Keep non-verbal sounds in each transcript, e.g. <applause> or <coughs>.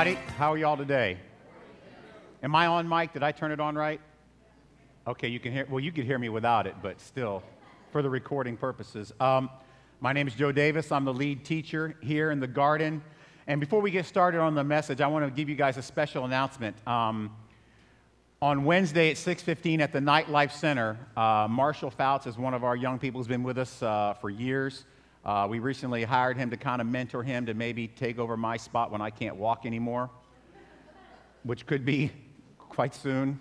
How are y'all today? Am I on mic? Did I turn it on right? Okay, you can hear. Well, you could hear me without it, but still, for the recording purposes. Um, my name is Joe Davis. I'm the lead teacher here in the garden. And before we get started on the message, I want to give you guys a special announcement. Um, on Wednesday at 6:15 at the Nightlife Center, uh, Marshall Fouts is one of our young people who's been with us uh, for years. Uh, we recently hired him to kind of mentor him to maybe take over my spot when I can't walk anymore, which could be quite soon.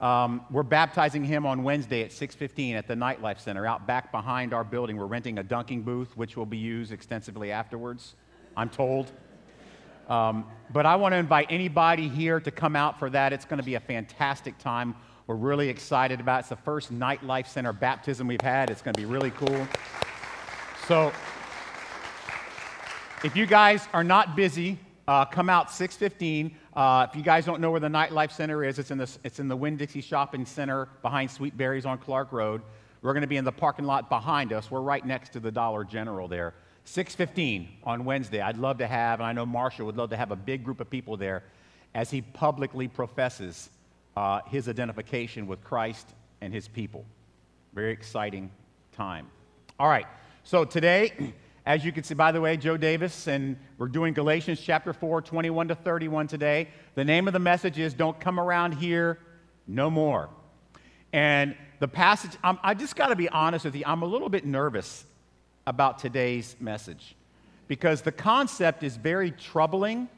Um, we're baptizing him on Wednesday at 6:15 at the Nightlife Center out back behind our building. We're renting a dunking booth, which will be used extensively afterwards. I'm told. Um, but I want to invite anybody here to come out for that. It's going to be a fantastic time. We're really excited about it. It's the first Nightlife Center baptism we've had. It's going to be really cool. So, if you guys are not busy, uh, come out 6:15. Uh, if you guys don't know where the Nightlife Center is, it's in the it's in the Winn-Dixie Shopping Center behind Sweet Berries on Clark Road. We're going to be in the parking lot behind us. We're right next to the Dollar General there. 6:15 on Wednesday. I'd love to have, and I know Marshall would love to have a big group of people there as he publicly professes uh, his identification with Christ and his people. Very exciting time. All right. So today, <clears throat> as you can see, by the way, Joe Davis, and we're doing Galatians chapter 4, 21 to 31 today. The name of the message is Don't Come Around Here No More. And the passage, I'm, I just got to be honest with you, I'm a little bit nervous about today's message because the concept is very troubling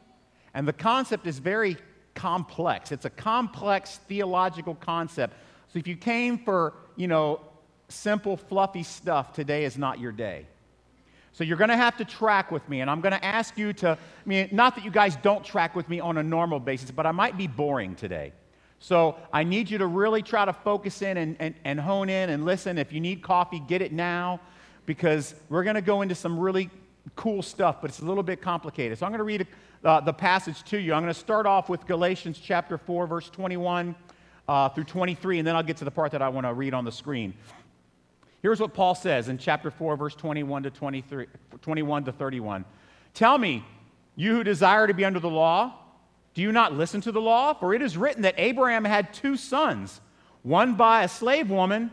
and the concept is very complex. It's a complex theological concept. So if you came for, you know, simple, fluffy stuff, today is not your day. So you're going to have to track with me, and I'm going to ask you to, I mean, not that you guys don't track with me on a normal basis, but I might be boring today. So I need you to really try to focus in and, and, and hone in and listen. If you need coffee, get it now because we're going to go into some really cool stuff, but it's a little bit complicated. So I'm going to read uh, the passage to you. I'm going to start off with Galatians chapter 4, verse 21 uh, through 23, and then I'll get to the part that I want to read on the screen. Here's what Paul says in chapter 4, verse 21 to 23, 21 to 31. Tell me, you who desire to be under the law, do you not listen to the law? For it is written that Abraham had two sons, one by a slave woman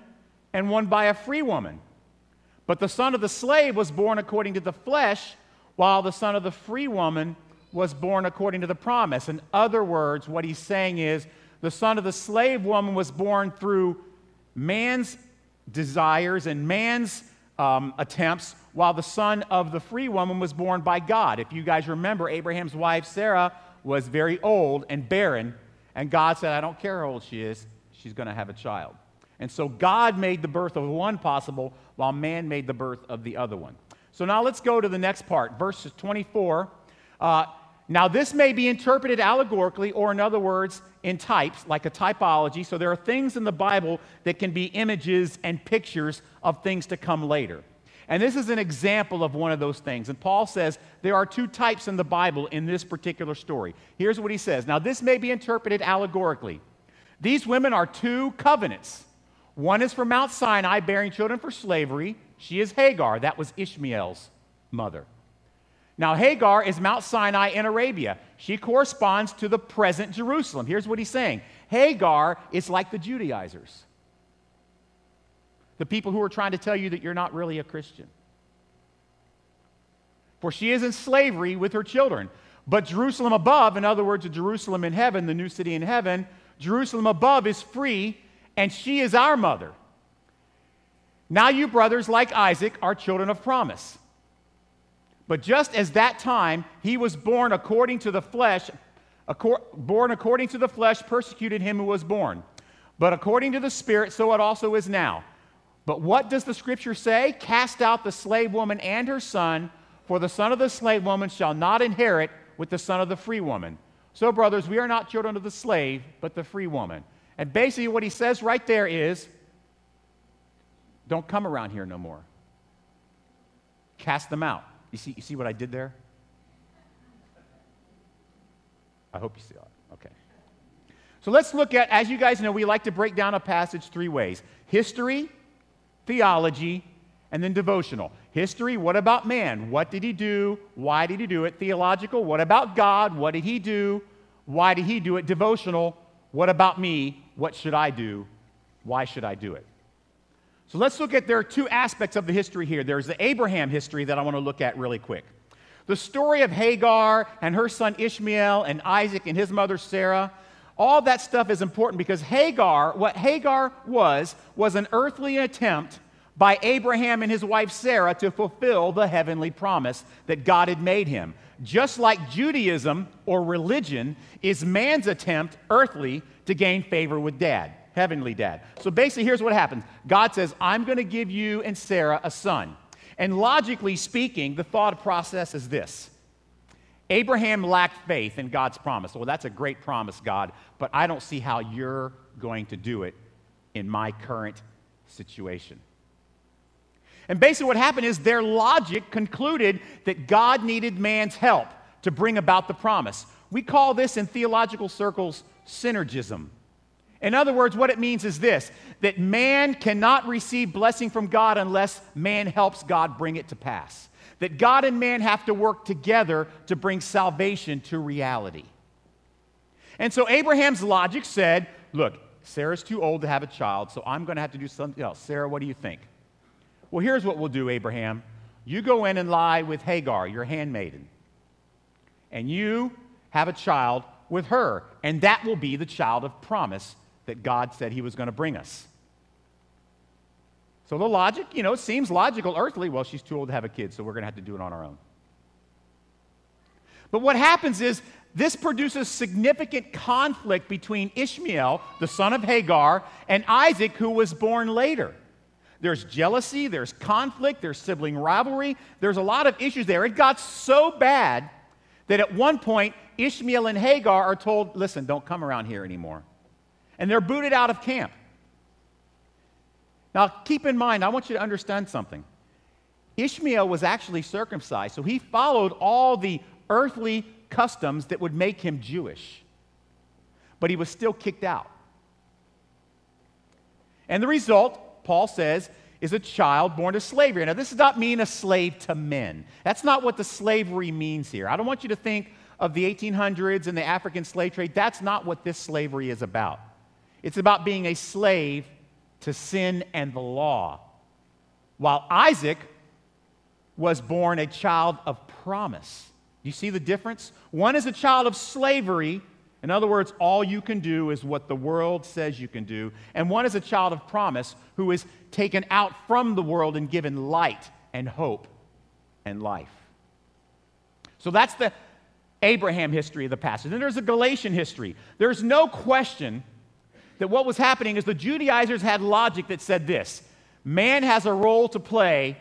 and one by a free woman. But the son of the slave was born according to the flesh, while the son of the free woman was born according to the promise. In other words, what he's saying is the son of the slave woman was born through man's desires and man's um, attempts, while the son of the free woman was born by God. If you guys remember, Abraham's wife Sarah was very old and barren, and God said, I don't care how old she is, she's going to have a child. And so God made the birth of one possible, while man made the birth of the other one. So now let's go to the next part, verses 24. Uh, now, this may be interpreted allegorically, or in other words, in types, like a typology. So there are things in the Bible that can be images and pictures of things to come later. And this is an example of one of those things. And Paul says there are two types in the Bible in this particular story. Here's what he says Now, this may be interpreted allegorically. These women are two covenants. One is from Mount Sinai, bearing children for slavery. She is Hagar. That was Ishmael's mother. Now, Hagar is Mount Sinai in Arabia. She corresponds to the present Jerusalem. Here's what he's saying Hagar is like the Judaizers, the people who are trying to tell you that you're not really a Christian. For she is in slavery with her children. But Jerusalem above, in other words, Jerusalem in heaven, the new city in heaven, Jerusalem above is free, and she is our mother. Now, you brothers, like Isaac, are children of promise. But just as that time he was born according to the flesh, born according to the flesh, persecuted him who was born. But according to the Spirit, so it also is now. But what does the scripture say? Cast out the slave woman and her son, for the son of the slave woman shall not inherit with the son of the free woman. So, brothers, we are not children of the slave, but the free woman. And basically, what he says right there is don't come around here no more. Cast them out. You see, you see what I did there? I hope you see that. Okay. So let's look at, as you guys know, we like to break down a passage three ways history, theology, And then devotional. History, what about man? What did he do? Why did he do it? Theological, what about God? What did he do? Why did he do it? Devotional, what about me? What should I do? Why should I do it? So let's look at there are two aspects of the history here. There's the Abraham history that I want to look at really quick. The story of Hagar and her son Ishmael and Isaac and his mother Sarah, all that stuff is important because Hagar, what Hagar was, was an earthly attempt by Abraham and his wife Sarah to fulfill the heavenly promise that God had made him. Just like Judaism or religion is man's attempt, earthly, to gain favor with dad heavenly dad. So basically, here's what happens God says, I'm going to give you and Sarah a son. And logically speaking, the thought process is this Abraham lacked faith in God's promise. Well, that's a great promise, God, but I don't see how you're going to do it in my current situation. And basically, what happened is their logic concluded that God needed man's help to bring about the promise. We call this in theological circles synergism. In other words, what it means is this that man cannot receive blessing from God unless man helps God bring it to pass. That God and man have to work together to bring salvation to reality. And so Abraham's logic said, Look, Sarah's too old to have a child, so I'm going to have to do something else. Sarah, what do you think? Well, here's what we'll do, Abraham. You go in and lie with Hagar, your handmaiden, and you have a child with her, and that will be the child of promise that God said He was going to bring us. So the logic, you know, seems logical earthly. Well, she's too old to have a kid, so we're going to have to do it on our own. But what happens is this produces significant conflict between Ishmael, the son of Hagar, and Isaac, who was born later. There's jealousy, there's conflict, there's sibling rivalry, there's a lot of issues there. It got so bad that at one point, Ishmael and Hagar are told, listen, don't come around here anymore and they're booted out of camp. Now, keep in mind, I want you to understand something. Ishmael was actually circumcised, so he followed all the earthly customs that would make him Jewish. But he was still kicked out. And the result, Paul says, is a child born to slavery. Now, this does not mean a slave to men. That's not what the slavery means here. I don't want you to think of the 1800s and the African slave trade. That's not what this slavery is about. It's about being a slave to sin and the law. While Isaac was born a child of promise. You see the difference? One is a child of slavery. In other words, all you can do is what the world says you can do. And one is a child of promise who is taken out from the world and given light and hope and life. So that's the Abraham history of the passage. Then there's a Galatian history. There's no question that what was happening is the Judaizers had logic that said this man has a role to play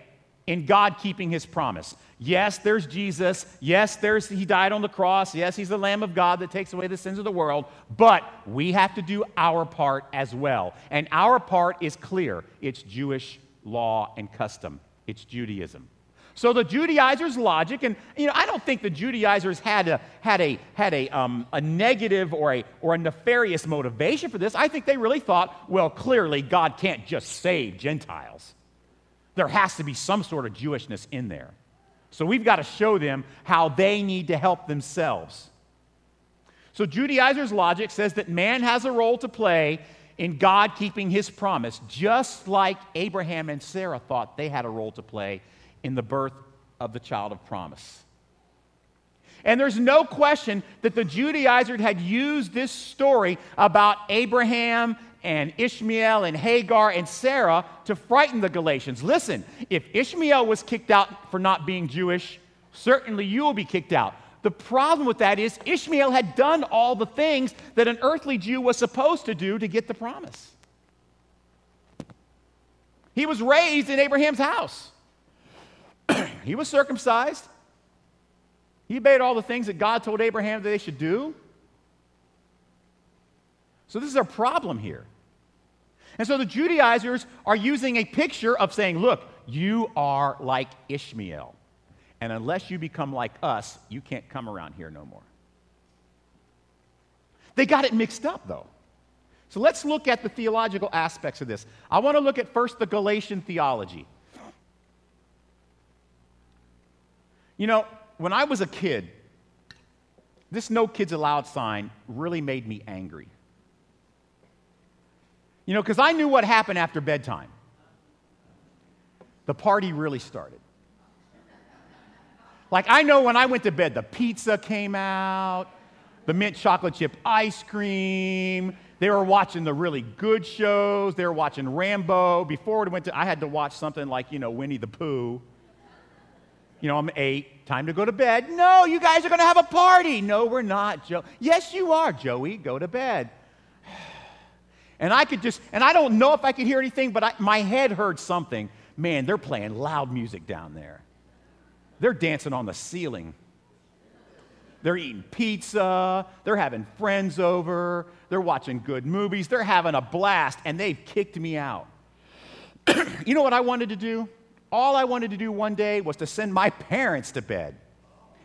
in God keeping his promise. Yes, there's Jesus. Yes, there's he died on the cross. Yes, he's the lamb of God that takes away the sins of the world, but we have to do our part as well. And our part is clear. It's Jewish law and custom. It's Judaism. So the Judaizers' logic, and you know, I don't think the Judaizers had a, had a, had a, um, a negative or a, or a nefarious motivation for this. I think they really thought, well, clearly God can't just save Gentiles. There has to be some sort of Jewishness in there. So we've got to show them how they need to help themselves. So Judaizers' logic says that man has a role to play in God keeping his promise, just like Abraham and Sarah thought they had a role to play in the birth of the child of promise. And there's no question that the Judaizers had used this story about Abraham and Ishmael and Hagar and Sarah to frighten the Galatians. Listen, if Ishmael was kicked out for not being Jewish, certainly you will be kicked out. The problem with that is Ishmael had done all the things that an earthly Jew was supposed to do to get the promise. He was raised in Abraham's house. <clears throat> he was circumcised. He obeyed all the things that God told Abraham that they should do. So, this is our problem here. And so the Judaizers are using a picture of saying, look, you are like Ishmael. And unless you become like us, you can't come around here no more. They got it mixed up, though. So let's look at the theological aspects of this. I want to look at first the Galatian theology. You know, when I was a kid, this no kids allowed sign really made me angry. You know, because I knew what happened after bedtime. The party really started. Like, I know when I went to bed, the pizza came out, the mint chocolate chip ice cream. They were watching the really good shows. They were watching Rambo. Before we went to, I had to watch something like, you know, Winnie the Pooh. You know, I'm eight, time to go to bed. No, you guys are going to have a party. No, we're not, Joe. Yes, you are, Joey. Go to bed. <sighs> And I could just, and I don't know if I could hear anything, but I, my head heard something. Man, they're playing loud music down there. They're dancing on the ceiling. They're eating pizza. They're having friends over. They're watching good movies. They're having a blast, and they've kicked me out. <clears throat> you know what I wanted to do? All I wanted to do one day was to send my parents to bed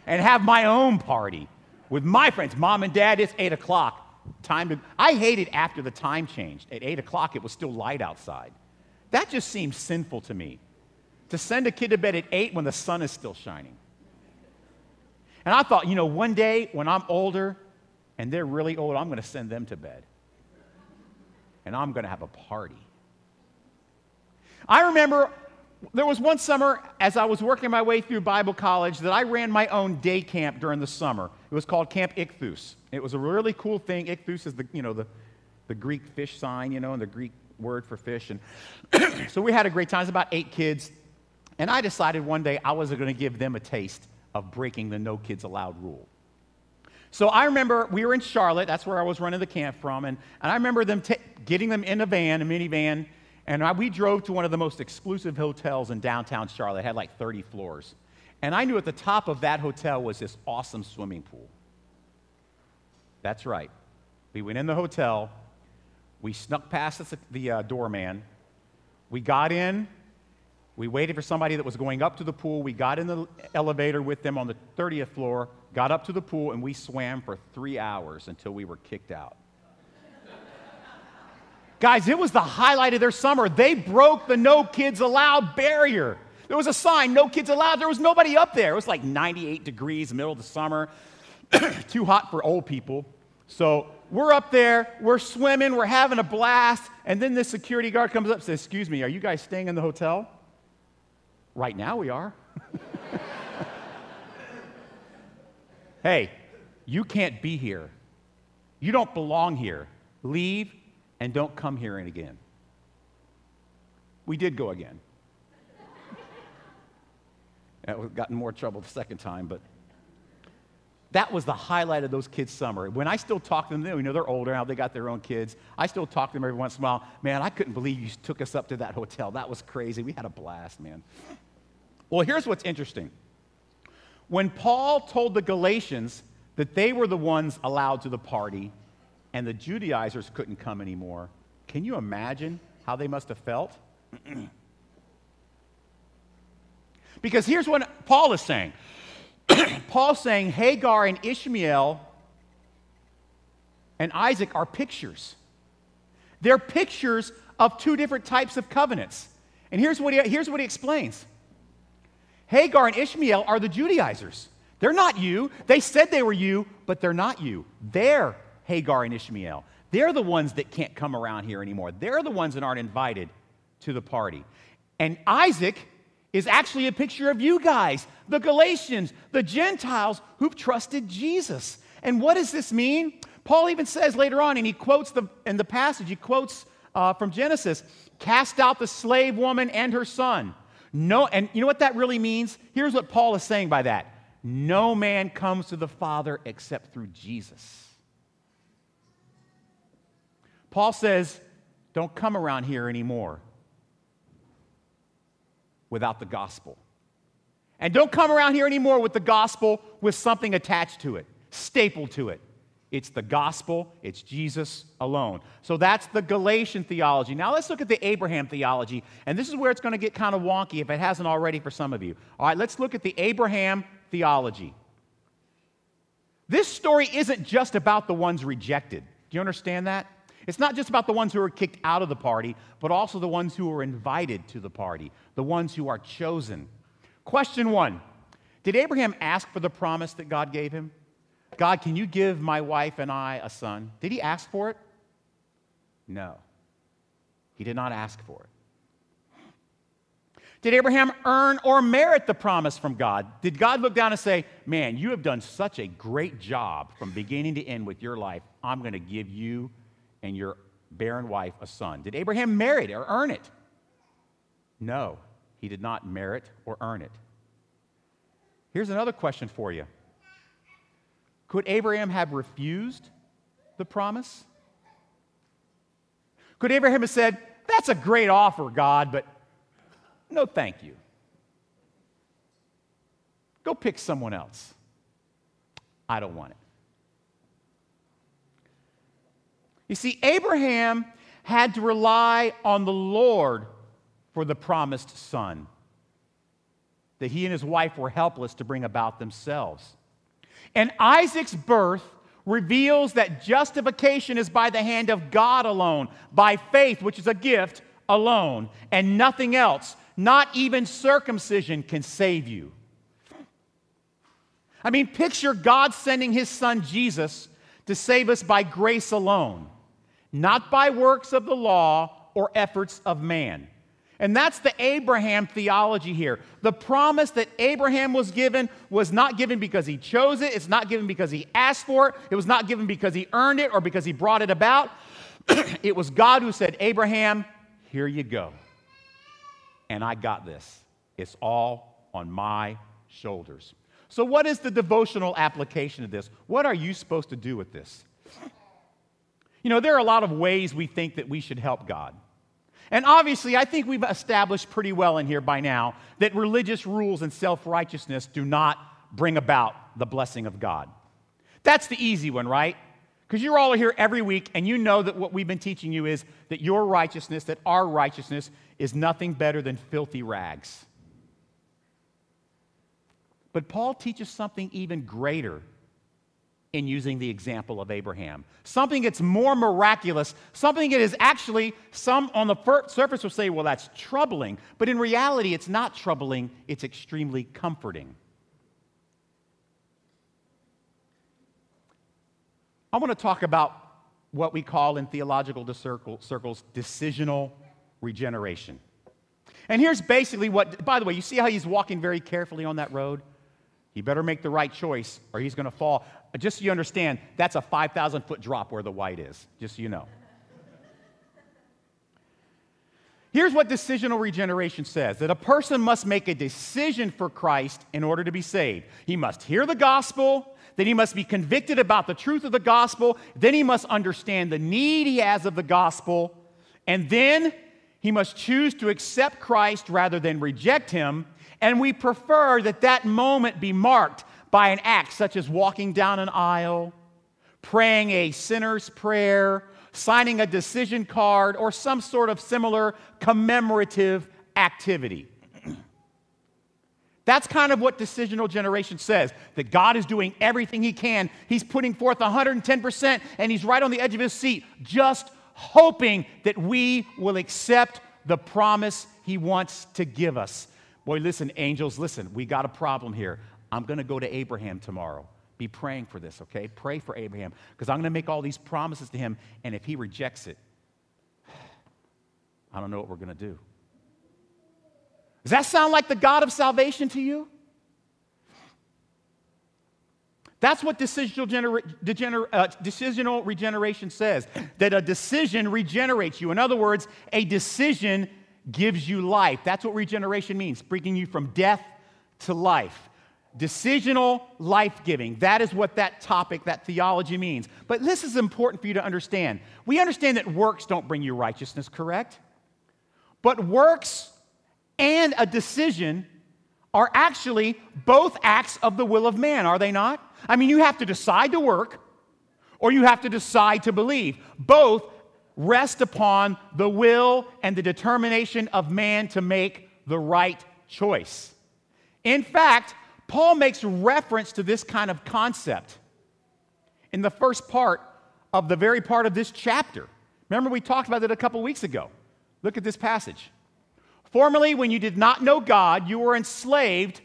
and have my own party with my friends. Mom and dad, it's 8 o'clock. Time to. I hated after the time changed. At 8 o'clock, it was still light outside. That just seemed sinful to me to send a kid to bed at 8 when the sun is still shining. And I thought, you know, one day when I'm older and they're really old, I'm going to send them to bed. And I'm going to have a party. I remember there was one summer as I was working my way through Bible college that I ran my own day camp during the summer. It was called Camp Ichthus. It was a really cool thing. Ichthus is the, you know, the, the Greek fish sign, you know, and the Greek word for fish. And <coughs> so we had a great time. It was about eight kids. And I decided one day I was going to give them a taste of breaking the no kids allowed rule. So I remember we were in Charlotte, that's where I was running the camp from, and, and I remember them t- getting them in a van, a minivan, and I, we drove to one of the most exclusive hotels in downtown Charlotte. It had like 30 floors. And I knew at the top of that hotel was this awesome swimming pool. That's right. We went in the hotel, we snuck past the, the uh, doorman, we got in, we waited for somebody that was going up to the pool. We got in the elevator with them on the 30th floor, got up to the pool, and we swam for three hours until we were kicked out. Guys, it was the highlight of their summer. They broke the no kids allowed barrier. There was a sign, no kids allowed. There was nobody up there. It was like 98 degrees, middle of the summer, <clears throat> too hot for old people. So we're up there, we're swimming, we're having a blast, and then this security guard comes up and says, Excuse me, are you guys staying in the hotel? Right now we are. <laughs> hey, you can't be here. You don't belong here. Leave and don't come here again. We did go again. <laughs> we got in more trouble the second time, but that was the highlight of those kids' summer. When I still talk to them, you know, they're older now, they got their own kids. I still talk to them every once in a while. Man, I couldn't believe you took us up to that hotel. That was crazy. We had a blast, man. Well, here's what's interesting. When Paul told the Galatians that they were the ones allowed to the party and the Judaizers couldn't come anymore, can you imagine how they must have felt? <clears throat> because here's what Paul is saying <clears throat> Paul's saying Hagar and Ishmael and Isaac are pictures. They're pictures of two different types of covenants. And here's what he, here's what he explains Hagar and Ishmael are the Judaizers. They're not you. They said they were you, but they're not you. They're Hagar and Ishmael. They're the ones that can't come around here anymore. They're the ones that aren't invited to the party. And Isaac is actually a picture of you guys, the Galatians, the Gentiles who've trusted Jesus. And what does this mean? Paul even says later on, and he quotes the, in the passage, he quotes uh, from Genesis cast out the slave woman and her son. No, and you know what that really means? Here's what Paul is saying by that no man comes to the Father except through Jesus. Paul says, don't come around here anymore without the gospel. And don't come around here anymore with the gospel with something attached to it, stapled to it. It's the gospel, it's Jesus alone. So that's the Galatian theology. Now let's look at the Abraham theology. And this is where it's going to get kind of wonky if it hasn't already for some of you. All right, let's look at the Abraham theology. This story isn't just about the ones rejected. Do you understand that? It's not just about the ones who are kicked out of the party, but also the ones who are invited to the party, the ones who are chosen. Question one Did Abraham ask for the promise that God gave him? God, can you give my wife and I a son? Did he ask for it? No. He did not ask for it. Did Abraham earn or merit the promise from God? Did God look down and say, Man, you have done such a great job from beginning to end with your life. I'm going to give you and your barren wife a son? Did Abraham merit or earn it? No, he did not merit or earn it. Here's another question for you Could Abraham have refused the promise? Could Abraham have said, That's a great offer, God, but no thank you? Go pick someone else. I don't want it. You see, Abraham had to rely on the Lord for the promised son that he and his wife were helpless to bring about themselves. And Isaac's birth reveals that justification is by the hand of God alone, by faith, which is a gift alone, and nothing else. Not even circumcision can save you. I mean, picture God sending his son Jesus to save us by grace alone, not by works of the law or efforts of man. And that's the Abraham theology here. The promise that Abraham was given was not given because he chose it, it's not given because he asked for it, it was not given because he earned it or because he brought it about. <clears throat> it was God who said, Abraham, here you go. And I got this. It's all on my shoulders. So, what is the devotional application of this? What are you supposed to do with this? You know, there are a lot of ways we think that we should help God. And obviously, I think we've established pretty well in here by now that religious rules and self righteousness do not bring about the blessing of God. That's the easy one, right? Because you're all here every week and you know that what we've been teaching you is that your righteousness, that our righteousness, is nothing better than filthy rags. But Paul teaches something even greater in using the example of Abraham. Something that's more miraculous, something that is actually, some on the surface will say, well, that's troubling. But in reality, it's not troubling, it's extremely comforting. I want to talk about what we call in theological circles decisional regeneration. And here's basically what, by the way, you see how he's walking very carefully on that road? He better make the right choice or he's going to fall just so you understand, that's a 5,000 foot drop where the white is, just so you know. Here's what decisional regeneration says that a person must make a decision for Christ in order to be saved. He must hear the gospel, then he must be convicted about the truth of the gospel, then he must understand the need he has of the gospel, and then he must choose to accept Christ rather than reject him. And we prefer that that moment be marked by an act such as walking down an aisle, praying a sinner's prayer, signing a decision card, or some sort of similar commemorative activity. <clears throat> That's kind of what decisional generation says that God is doing everything He can. He's putting forth 110%, and He's right on the edge of His seat, just hoping that we will accept the promise He wants to give us. Boy, listen, angels, listen, we got a problem here. I'm going to go to Abraham tomorrow. Be praying for this, okay? Pray for Abraham because I'm going to make all these promises to him, and if he rejects it, I don't know what we're going to do. Does that sound like the God of salvation to you? That's what decisional, gener- degener- uh, decisional regeneration says that a decision regenerates you. In other words, a decision gives you life. That's what regeneration means, bringing you from death to life. Decisional life giving. That is what that topic, that theology means. But this is important for you to understand. We understand that works don't bring you righteousness, correct? But works and a decision are actually both acts of the will of man, are they not? I mean, you have to decide to work or you have to decide to believe. Both rest upon the will and the determination of man to make the right choice. In fact, Paul makes reference to this kind of concept in the first part of the very part of this chapter. Remember, we talked about it a couple weeks ago. Look at this passage. Formerly, when you did not know God, you were enslaved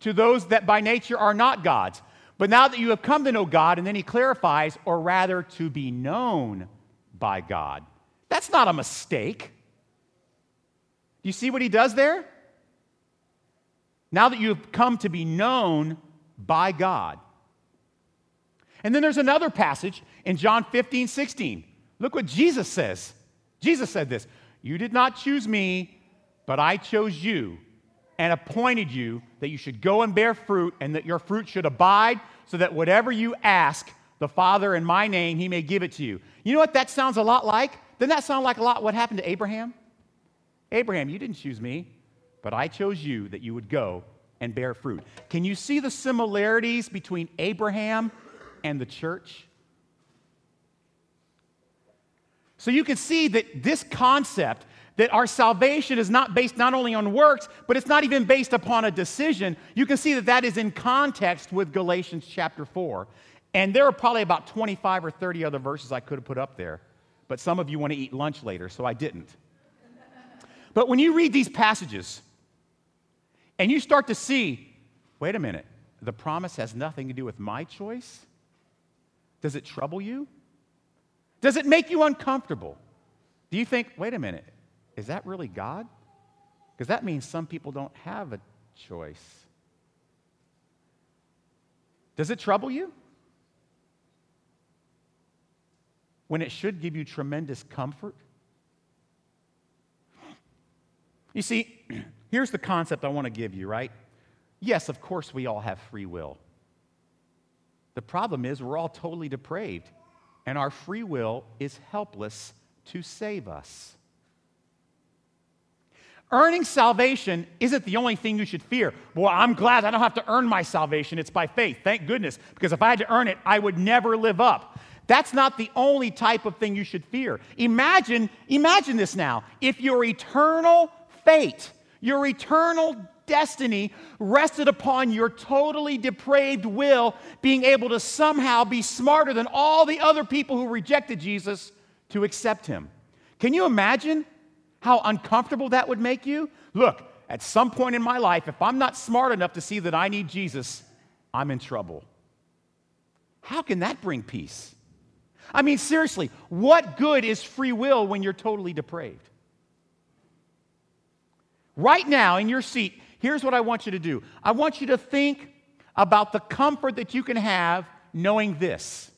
to those that by nature are not God's. But now that you have come to know God, and then he clarifies, or rather to be known by God. That's not a mistake. Do you see what he does there? Now that you've come to be known by God. And then there's another passage in John 15, 16. Look what Jesus says. Jesus said this You did not choose me, but I chose you and appointed you that you should go and bear fruit and that your fruit should abide, so that whatever you ask the Father in my name, he may give it to you. You know what that sounds a lot like? Doesn't that sound like a lot what happened to Abraham? Abraham, you didn't choose me, but I chose you that you would go and bear fruit. Can you see the similarities between Abraham and the church? So you can see that this concept that our salvation is not based not only on works, but it's not even based upon a decision. You can see that that is in context with Galatians chapter 4. And there are probably about 25 or 30 other verses I could have put up there, but some of you want to eat lunch later, so I didn't. But when you read these passages and you start to see, wait a minute, the promise has nothing to do with my choice, does it trouble you? Does it make you uncomfortable? Do you think, wait a minute, is that really God? Because that means some people don't have a choice. Does it trouble you? When it should give you tremendous comfort? You see, <clears throat> here's the concept I want to give you, right? Yes, of course, we all have free will. The problem is, we're all totally depraved, and our free will is helpless to save us. Earning salvation isn't the only thing you should fear. Well, I'm glad I don't have to earn my salvation. It's by faith. Thank goodness. Because if I had to earn it, I would never live up. That's not the only type of thing you should fear. Imagine, imagine this now. If your eternal fate, your eternal destiny rested upon your totally depraved will being able to somehow be smarter than all the other people who rejected Jesus to accept him. Can you imagine how uncomfortable that would make you? Look, at some point in my life, if I'm not smart enough to see that I need Jesus, I'm in trouble. How can that bring peace? I mean, seriously, what good is free will when you're totally depraved? Right now, in your seat, here's what I want you to do I want you to think about the comfort that you can have knowing this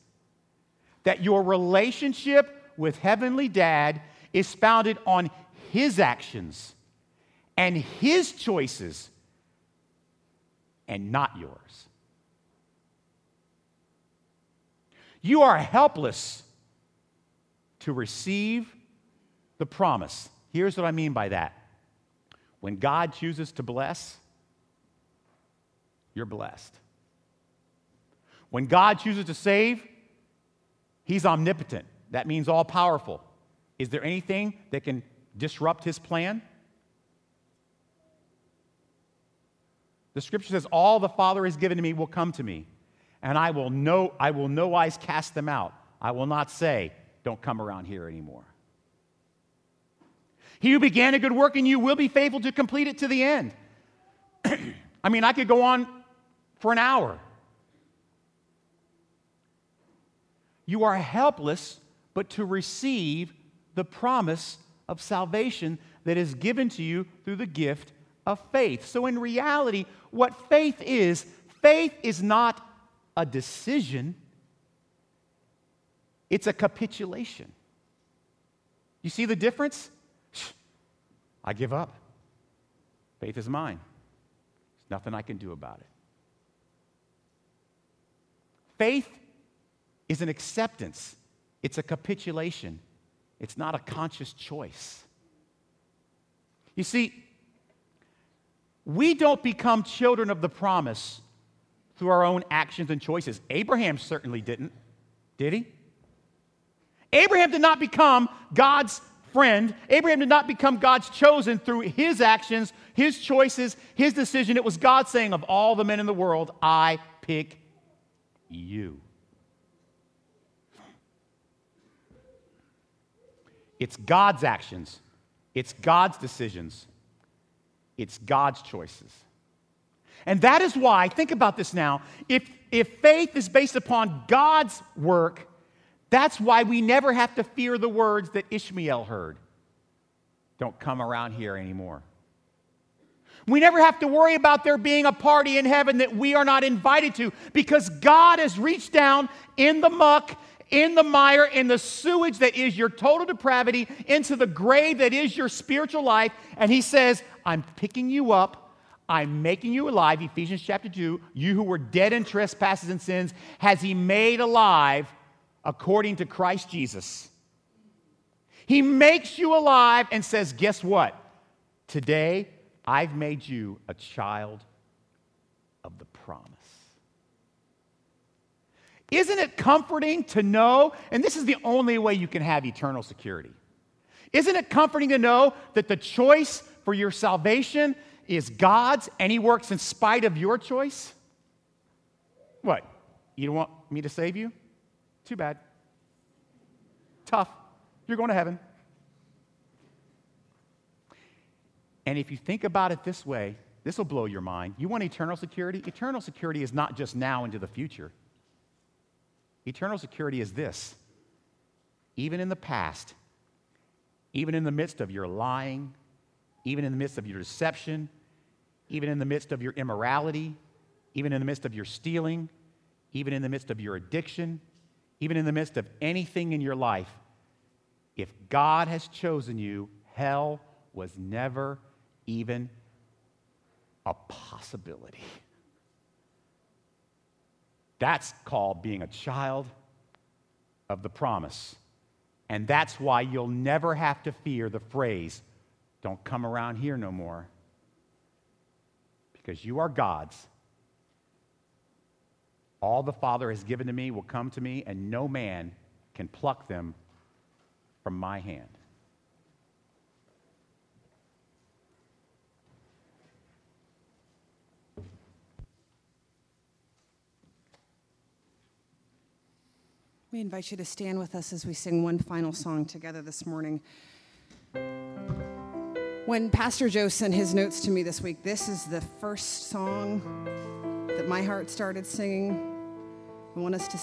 that your relationship with Heavenly Dad is founded on His actions and His choices and not yours. You are helpless to receive the promise. Here's what I mean by that when God chooses to bless, you're blessed. When God chooses to save, He's omnipotent. That means all powerful. Is there anything that can disrupt His plan? The scripture says, All the Father has given to me will come to me, and I will no, I will no wise cast them out. I will not say, Don't come around here anymore. He who began a good work in you will be faithful to complete it to the end. <clears throat> I mean, I could go on for an hour. You are helpless, but to receive the promise of salvation that is given to you through the gift of faith. So, in reality, what faith is, faith is not a decision, it's a capitulation. You see the difference? I give up. Faith is mine. There's nothing I can do about it. Faith is an acceptance, it's a capitulation, it's not a conscious choice. You see, we don't become children of the promise through our own actions and choices. Abraham certainly didn't, did he? Abraham did not become God's friend. Abraham did not become God's chosen through his actions, his choices, his decision. It was God saying, Of all the men in the world, I pick you. It's God's actions, it's God's decisions, it's God's choices. And that is why, think about this now, if, if faith is based upon God's work, that's why we never have to fear the words that Ishmael heard. Don't come around here anymore. We never have to worry about there being a party in heaven that we are not invited to because God has reached down in the muck, in the mire, in the sewage that is your total depravity, into the grave that is your spiritual life. And He says, I'm picking you up. I'm making you alive. Ephesians chapter 2. You who were dead in trespasses and sins has He made alive according to Christ Jesus. He makes you alive and says, Guess what? Today, I've made you a child of the promise. Isn't it comforting to know, and this is the only way you can have eternal security? Isn't it comforting to know that the choice for your salvation is God's and He works in spite of your choice? What? You don't want me to save you? Too bad. Tough. You're going to heaven. And if you think about it this way, this will blow your mind. You want eternal security? Eternal security is not just now into the future. Eternal security is this even in the past, even in the midst of your lying, even in the midst of your deception, even in the midst of your immorality, even in the midst of your stealing, even in the midst of your addiction, even in the midst of anything in your life, if God has chosen you, hell was never even a possibility. That's called being a child of the promise. And that's why you'll never have to fear the phrase, don't come around here no more. Because you are God's. All the Father has given to me will come to me, and no man can pluck them from my hand. We invite you to stand with us as we sing one final song together this morning. When Pastor Joe sent his notes to me this week, this is the first song that my heart started singing. I want us to